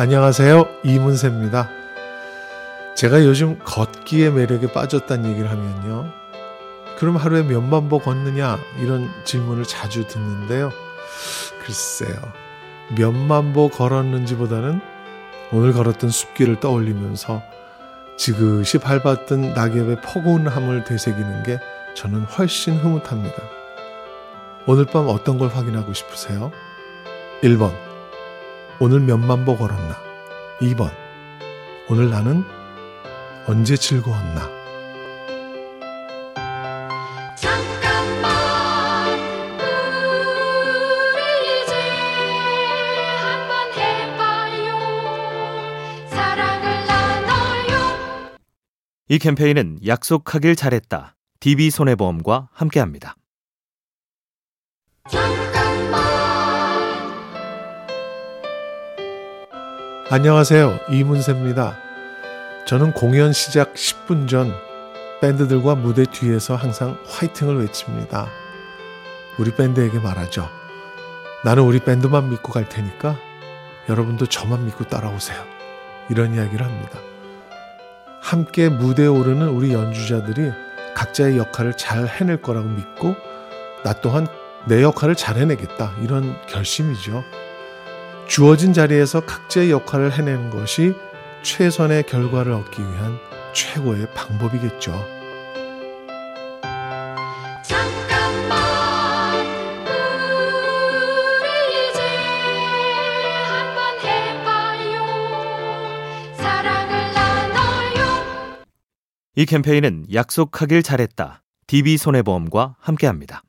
안녕하세요. 이문세입니다. 제가 요즘 걷기의 매력에 빠졌다는 얘기를 하면요. 그럼 하루에 몇만 보 걷느냐? 이런 질문을 자주 듣는데요. 글쎄요. 몇만 보 걸었는지보다는 오늘 걸었던 숲길을 떠올리면서 지그시 밟았던 낙엽의 포근함을 되새기는 게 저는 훨씬 흐뭇합니다. 오늘 밤 어떤 걸 확인하고 싶으세요? 1번. 오늘 몇만 보 걸었나? 2번. 오늘 나는 언제 즐거웠나? 잠깐만 우리 이제 한번 해봐요 사랑을 나눠요 이 캠페인은 약속하길 잘했다. DB손해보험과 함께합니다. 안녕하세요. 이문세입니다. 저는 공연 시작 10분 전 밴드들과 무대 뒤에서 항상 화이팅을 외칩니다. 우리 밴드에게 말하죠. 나는 우리 밴드만 믿고 갈 테니까 여러분도 저만 믿고 따라오세요. 이런 이야기를 합니다. 함께 무대에 오르는 우리 연주자들이 각자의 역할을 잘 해낼 거라고 믿고 나 또한 내 역할을 잘 해내겠다. 이런 결심이죠. 주어진 자리에서 각자의 역할을 해내는 것이 최선의 결과를 얻기 위한 최고의 방법이겠죠. 잠깐만 우리 이제 한번 해봐요 사랑을 나눠요 이 캠페인은 약속하길 잘했다. DB손해보험과 함께합니다.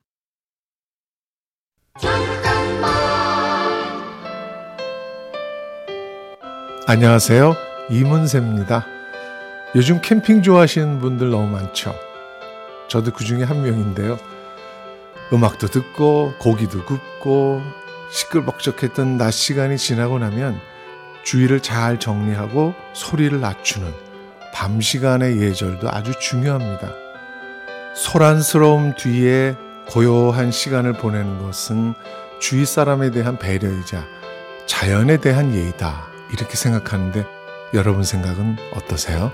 안녕하세요. 이문세입니다. 요즘 캠핑 좋아하시는 분들 너무 많죠. 저도 그 중에 한 명인데요. 음악도 듣고 고기도 굽고 시끌벅적했던 낮 시간이 지나고 나면 주위를 잘 정리하고 소리를 낮추는 밤 시간의 예절도 아주 중요합니다. 소란스러움 뒤에 고요한 시간을 보내는 것은 주위 사람에 대한 배려이자 자연에 대한 예의다. 이렇게 생각하는데 여러분 생각은 어떠세요?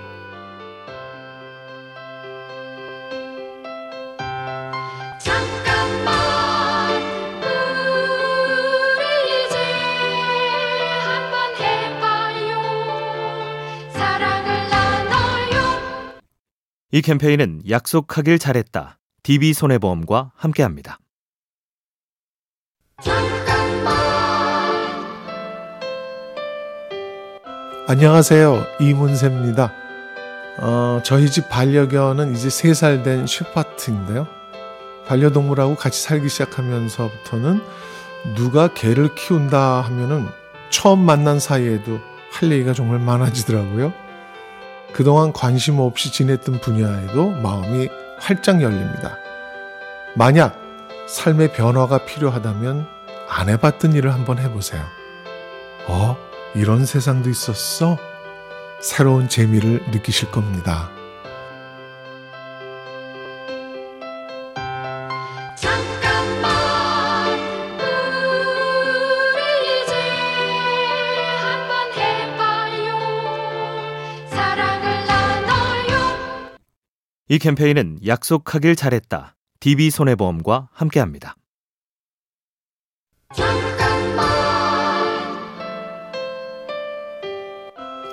잠깐만 우리 이제 한번 해봐요 사랑을 나눠요 이 캠페인은 약속하길 잘했다. DB손해보험과 함께합니다. 안녕하세요. 이문세입니다. 어, 저희 집 반려견은 이제 3살 된 슈파트인데요. 반려동물하고 같이 살기 시작하면서부터는 누가 개를 키운다 하면은 처음 만난 사이에도 할 얘기가 정말 많아지더라고요. 그동안 관심 없이 지냈던 분야에도 마음이 활짝 열립니다. 만약 삶의 변화가 필요하다면 안 해봤던 일을 한번 해보세요. 어? 이런 세상도 있었어? 새로운 재미를 느끼실 겁니다. 잠깐만 우리 이제 한번 해봐요 사랑을 나눠요 이 캠페인은 약속하길 잘했다. DB손해보험과 함께합니다.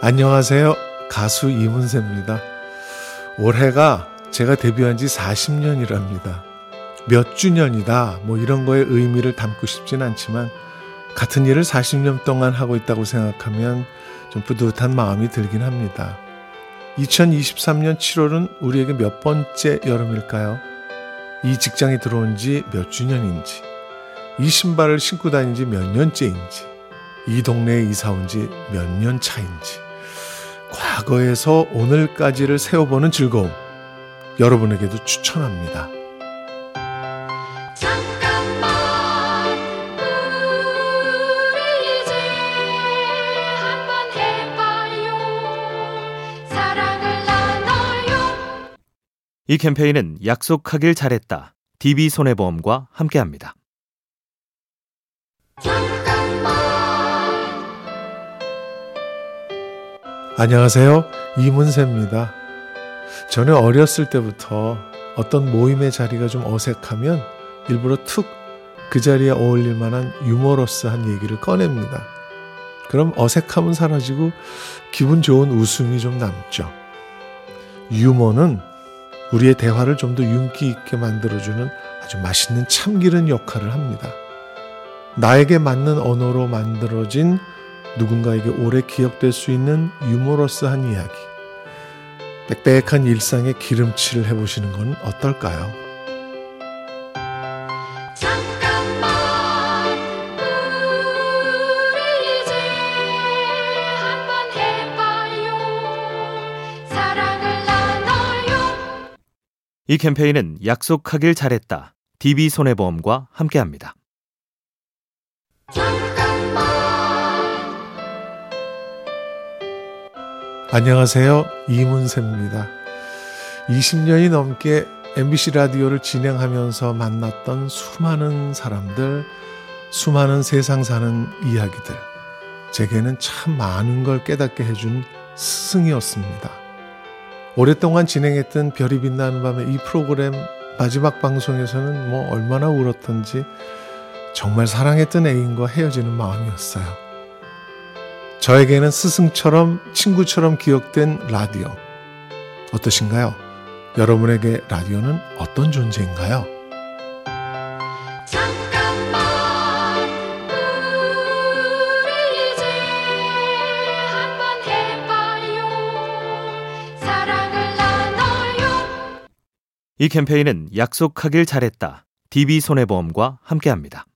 안녕하세요. 가수 이문세입니다. 올해가 제가 데뷔한 지 40년이랍니다. 몇 주년이다. 뭐 이런 거에 의미를 담고 싶진 않지만 같은 일을 40년 동안 하고 있다고 생각하면 좀 뿌듯한 마음이 들긴 합니다. 2023년 7월은 우리에게 몇 번째 여름일까요? 이 직장에 들어온 지 몇 주년인지, 이 신발을 신고 다닌 지 몇 년째인지, 이 동네에 이사 온 지 몇 년 차인지, 과거에서 오늘까지를 세워보는 즐거움, 여러분에게도 추천합니다. 잠깐만 우리 이제 한번 해봐요 사랑을 나눠요 이 캠페인은 약속하길 잘했다. DB손해보험과 함께합니다. 안녕하세요. 이문세입니다. 저는 어렸을 때부터 어떤 모임의 자리가 좀 어색하면 일부러 툭 그 자리에 어울릴 만한 유머러스한 얘기를 꺼냅니다. 그럼 어색함은 사라지고 기분 좋은 웃음이 좀 남죠. 유머는 우리의 대화를 좀 더 윤기 있게 만들어주는 아주 맛있는 참기름 역할을 합니다. 나에게 맞는 언어로 만들어진 누군가에게 오래 기억될 수 있는 유머러스한 이야기. 빽빽한 일상에 기름칠을 해보시는 건 어떨까요? 잠깐만 우리 이제 한번 해봐요 사랑을 나눠요 이 캠페인은 약속하길 잘했다. DB손해보험과 함께합니다. 안녕하세요. 이문세입니다. 20년이 넘게 MBC 라디오를 진행하면서 만났던 수많은 사람들, 수많은 세상 사는 이야기들. 제게는 참 많은 걸 깨닫게 해준 스승이었습니다. 오랫동안 진행했던 별이 빛나는 밤의 이 프로그램 마지막 방송에서는 뭐 얼마나 울었던지 정말 사랑했던 애인과 헤어지는 마음이었어요. 저에게는 스승처럼 친구처럼 기억된 라디오. 어떠신가요? 여러분에게 라디오는 어떤 존재인가요? 잠깐만 우리 이제 한번 해봐요 사랑을 나눠요 이 캠페인은 약속하길 잘했다. DB손해보험과 함께합니다.